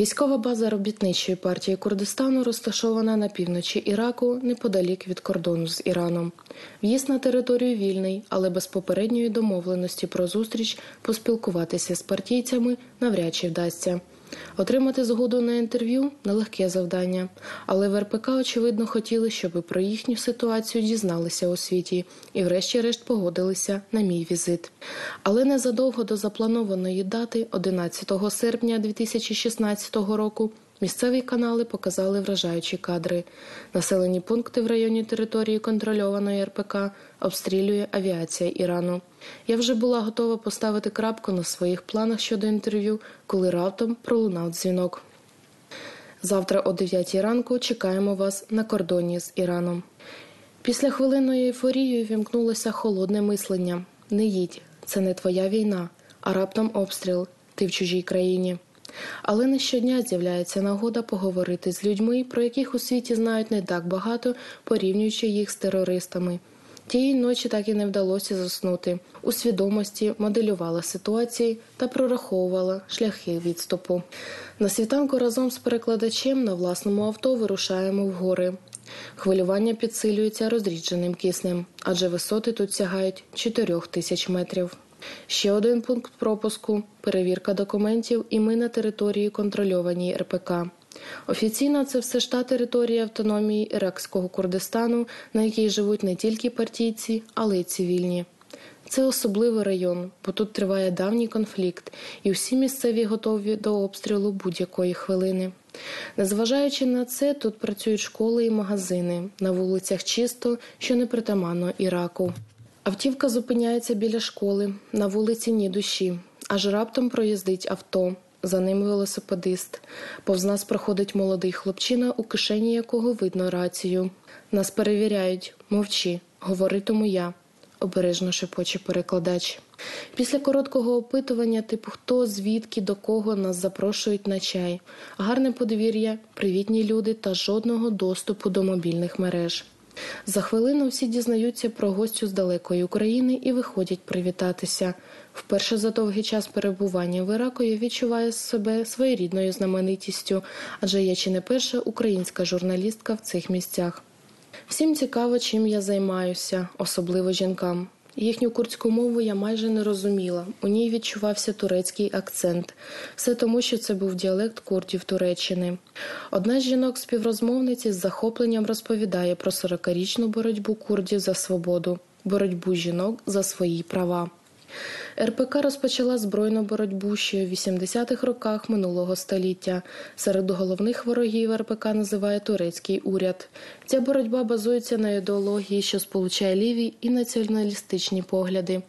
Військова база робітничої партії Курдистану розташована на півночі Іраку неподалік від кордону з Іраном. В'їзд на територію вільний, але без попередньої домовленості про зустріч поспілкуватися з партійцями навряд чи вдасться. Отримати згоду на інтерв'ю нелегке завдання, але в РПК очевидно хотіли, щоб про їхню ситуацію дізналися у світі і, врешті-решт, погодилися на мій візит. Але незадовго до запланованої дати, 11 серпня 2016 року. Місцеві канали показали вражаючі кадри. Населені пункти в районі території контрольованої РПК обстрілює авіація Ірану. Я вже була готова поставити крапку на своїх планах щодо інтерв'ю, коли раптом пролунав дзвінок. Завтра о 9 ранку чекаємо вас на кордоні з Іраном. Після хвилинної ейфорії вімкнулося холодне мислення: не їдь, це не твоя війна, а раптом обстріл. Ти в чужій країні. Але не щодня з'являється нагода поговорити з людьми, про яких у світі знають не так багато, порівнюючи їх з терористами. Тієї ночі так і не вдалося заснути. У свідомості моделювала ситуації та прораховувала шляхи відступу. На світанку разом з перекладачем на власному авто вирушаємо в гори. Хвилювання підсилюється розрідженим киснем, адже висоти тут сягають 4 тисяч метрів. Ще один пункт пропуску перевірка документів, і ми на території контрольованій РПК. Офіційно це все ж та територія автономії Іракського Курдистану, на якій живуть не тільки партійці, але й цивільні. Це особливий район, бо тут триває давній конфлікт, і всі місцеві готові до обстрілу будь-якої хвилини. Незважаючи на це, тут працюють школи і магазини на вулицях чисто, що не притаманно Іраку. Автівка зупиняється біля школи, на вулиці ні душі, аж раптом проїздить авто. За ним велосипедист. Повз нас проходить молодий хлопчина, у кишені якого видно рацію. Нас перевіряють, мовчи, говоритиму я, обережно шепоче перекладач. Після короткого опитування, типу хто, звідки, до кого нас запрошують на чай, гарне подвір'я, привітні люди та жодного доступу до мобільних мереж. За хвилину всі дізнаються про гостю з далекої України і виходять привітатися. Вперше за довгий час перебування в Іраку я відчуваю себе своєрідною знаменитістю, адже я чи не перша українська журналістка в цих місцях. Всім цікаво, чим я займаюся, особливо жінкам. Їхню курдську мову я майже не розуміла. У ній відчувався турецький акцент, все тому, що це був діалект курдів Туреччини. Одна з жінок співрозмовниці з захопленням розповідає про 40-річну боротьбу курдів за свободу, боротьбу жінок за свої права. РПК розпочала збройну боротьбу ще в 80-х роках минулого століття. Серед головних ворогів РПК називає турецький уряд. Ця боротьба базується на ідеології, що сполучає ліві і націоналістичні погляди.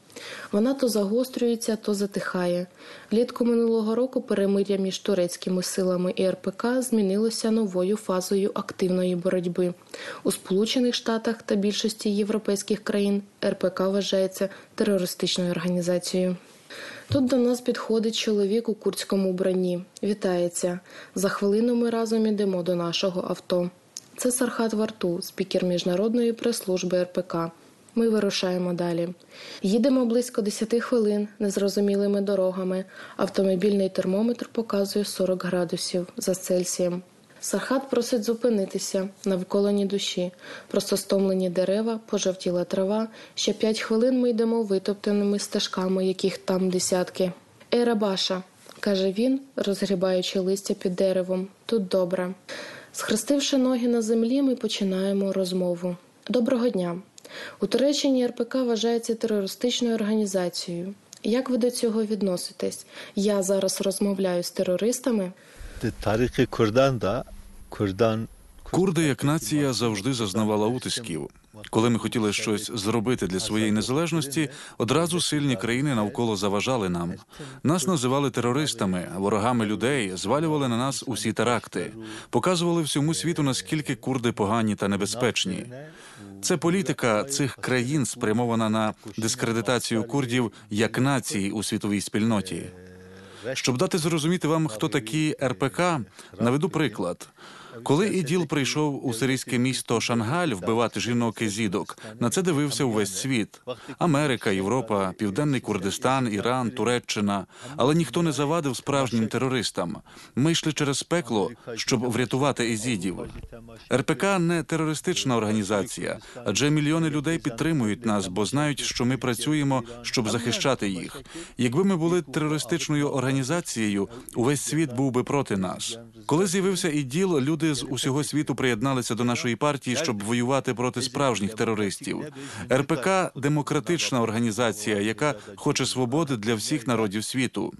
Вона то загострюється, то затихає. Влітку минулого року перемир'я між турецькими силами і РПК змінилося новою фазою активної боротьби. У Сполучених Штатах та більшості європейських країн РПК вважається терористичною організацією. Тут до нас підходить чоловік у курдському вбранні. Вітається. За хвилину ми разом ідемо до нашого авто. Це Сархат Варту, спікер міжнародної прес-служби РПК. Ми вирушаємо далі. Їдемо близько 10 хвилин незрозумілими дорогами. Автомобільний термометр показує 40 градусів за Цельсієм. Сархат просить зупинитися навколо ні душі. Просто стомлені дерева, пожовтіла трава. Ще п'ять хвилин ми йдемо витоптаними стежками, яких там десятки. Ера баша, каже він, розгрібаючи листя під деревом. Тут добре. Схрестивши ноги на землі, ми починаємо розмову. Доброго дня. У Туреччині РПК вважається терористичною організацією. Як ви до цього відноситесь? Я зараз розмовляю з терористами. Тарихи Курдан да Курдан Курди як нація завжди зазнавала утисків. Коли ми хотіли щось зробити для своєї незалежності, одразу сильні країни навколо заважали нам. Нас називали терористами, ворогами людей, звалювали на нас усі теракти, показували всьому світу наскільки курди погані та небезпечні. Це політика цих країн спрямована на дискредитацію курдів як нації у світовій спільноті. Щоб дати зрозуміти вам, хто такі РПК, наведу приклад. Коли іділ прийшов у сирійське місто Шангаль вбивати жінок і зідок, на це дивився увесь світ: Америка, Європа, Південний Курдистан, Іран, Туреччина. Але ніхто не завадив справжнім терористам. Ми йшли через пекло, щоб врятувати езідів. РПК не терористична організація, адже мільйони людей підтримують нас, бо знають, що ми працюємо, щоб захищати їх. Якби ми були терористичною організацією, увесь світ був би проти нас. Коли з'явився іділ, люди з усього світу приєдналися до нашої партії, щоб воювати проти справжніх терористів. РПК демократична організація, яка хоче свободи для всіх народів світу.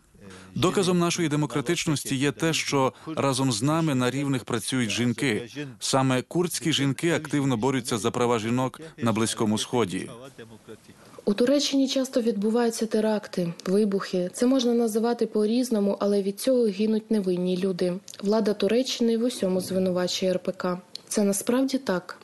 Доказом нашої демократичності є те, що разом з нами на рівних працюють жінки. Саме курдські жінки активно борються за права жінок на близькому сході. У Туреччині часто відбуваються теракти, вибухи. Це можна називати по-різному, але від цього гинуть невинні люди. Влада Туреччини в усьому звинувачує РПК. Це насправді так.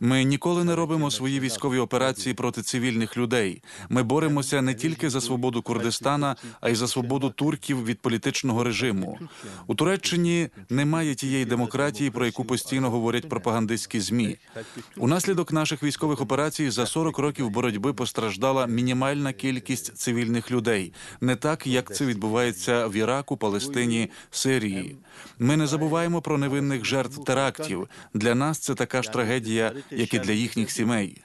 Ми ніколи не робимо свої військові операції проти цивільних людей. Ми боремося не тільки за свободу Курдистана, а й за свободу турків від політичного режиму. У Туреччині немає тієї демократії, про яку постійно говорять пропагандистські змі. Унаслідок наших військових операцій за 40 років боротьби постраждала мінімальна кількість цивільних людей, не так як це відбувається в Іраку, Палестині, Сирії. Ми не забуваємо про невинних жертв терактів. Для нас це така ж трагедія, як і для їхніх сімей.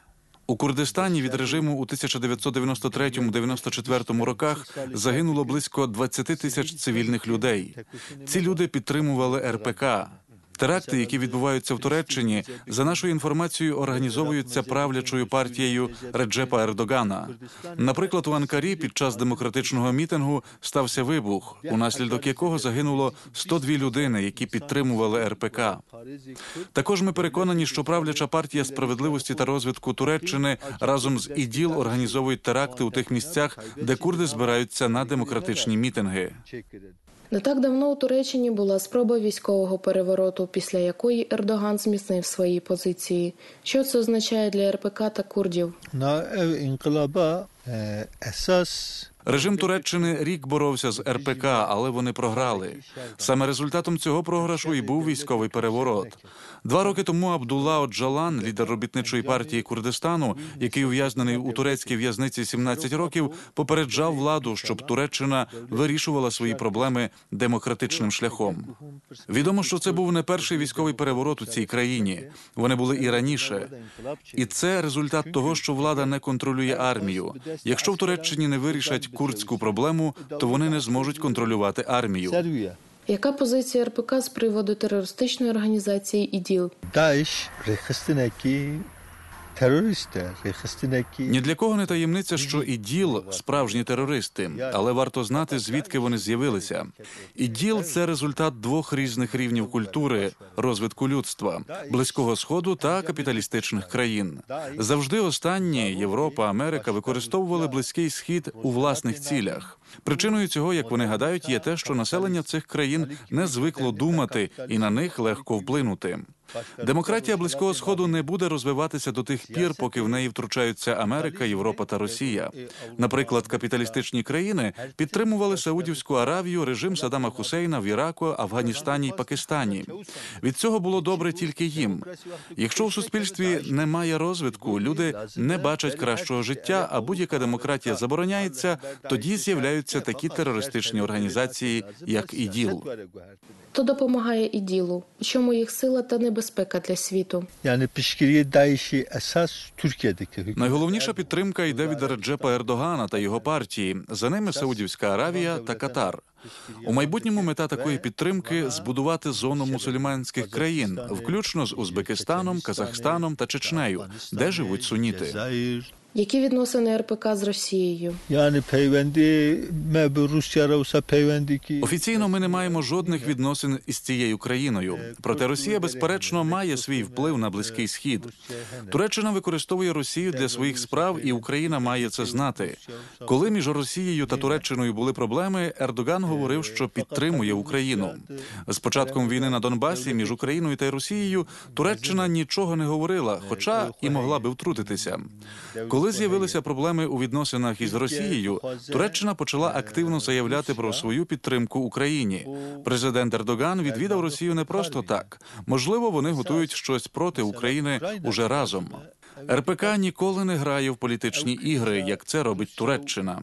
У Курдистані від режиму у 1993-94 роках загинуло близько 20 тисяч цивільних людей. Ці люди підтримували РПК. Теракти, які відбуваються в Туреччині, за нашою інформацією, організовуються правлячою партією Реджепа Ердогана. Наприклад, у Анкарі під час демократичного мітингу стався вибух, унаслідок якого загинуло 102 людини, які підтримували РПК. Також ми переконані, що правляча партія справедливості та розвитку Туреччини разом з іділ організовують теракти у тих місцях, де курди збираються на демократичні мітинги. Не так давно у Туреччині була спроба військового перевороту, після якої Ердоган зміцнив свої позиції. Що це означає для РПК та курдів? Na Режим Туреччини рік боровся з РПК, але вони програли. Саме результатом цього програшу і був військовий переворот. Два роки тому Абдулла Оджалан, лідер робітничої партії Курдистану, який ув'язнений у турецькій в'язниці 17 років, попереджав владу, щоб Туреччина вирішувала свої проблеми демократичним шляхом. Відомо, що це був не перший військовий переворот у цій країні. Вони були і раніше. І це результат того, що влада не контролює армію. Якщо в Туреччині не вирішать курдську проблему, то вони не зможуть контролювати армію. Яка позиція РПК з приводу терористичної організації ІДІЛ? Ні для кого не таємниця, що іділ справжні терористи, але варто знати звідки вони з'явилися. Іділ це результат двох різних рівнів культури, розвитку людства, близького сходу та капіталістичних країн. Завжди останні Європа, Америка використовували близький схід у власних цілях. Причиною цього, як вони гадають, є те, що населення цих країн не звикло думати, і на них легко вплинути. Демократія близького сходу не буде розвиватися до тих пір, поки в неї втручаються Америка, Європа та Росія. Наприклад, капіталістичні країни підтримували Саудівську Аравію, режим Саддама Хусейна в Іраку, Афганістані й Пакистані. Від цього було добре тільки їм. Якщо в суспільстві немає розвитку, люди не бачать кращого життя, а будь-яка демократія забороняється, тоді з'являються такі терористичні організації, як іділ. Хто допомагає іділу? Чому їх сила та небезпека для світу? Найголовніша підтримка йде від Реджепа Ердогана та його партії. За ними Саудівська Аравія та Катар. У майбутньому мета такої підтримки збудувати зону мусульманських країн, включно з Узбекистаном, Казахстаном та Чечнею, де живуть суніти. Які відносини РПК з Росією? Офіційно ми не маємо жодних відносин із цією країною. Проте Росія, безперечно, має свій вплив на близький схід. Туреччина використовує Росію для своїх справ, і Україна має це знати. Коли між Росією та Туреччиною були проблеми, Ердоган говорив, що підтримує Україну. З початком війни на Донбасі між Україною та Росією Туреччина нічого не говорила, хоча і могла би втрутитися. Коли з'явилися проблеми у відносинах із Росією, Туреччина почала активно заявляти про свою підтримку Україні. Президент Ердоган відвідав Росію не просто так. Можливо, вони готують щось проти України уже разом. РПК ніколи не грає в політичні ігри, як це робить Туреччина.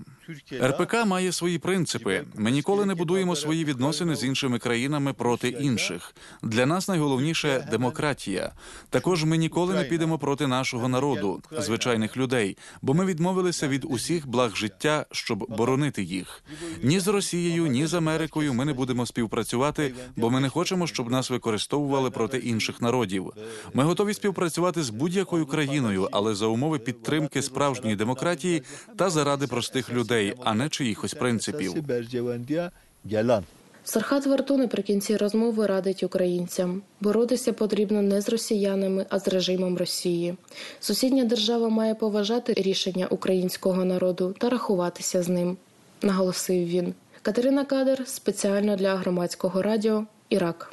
РПК має свої принципи. Ми ніколи не будуємо свої відносини з іншими країнами проти інших. Для нас найголовніше демократія. Також ми ніколи не підемо проти нашого народу, звичайних людей, бо ми відмовилися від усіх благ життя, щоб боронити їх. Ні з Росією, ні з Америкою ми не будемо співпрацювати, бо ми не хочемо, щоб нас використовували проти інших народів. Ми готові співпрацювати з будь-якою країною, але за умови підтримки справжньої демократії та заради простих людей, людей, а не чиїхось принципів. Сархат Варту наприкінці розмови радить українцям боротися потрібно не з росіянами, а з режимом Росії. Сусідня держава має поважати рішення українського народу та рахуватися з ним. Наголосив він. Катерина Кадер спеціально для громадського радіо Ірак.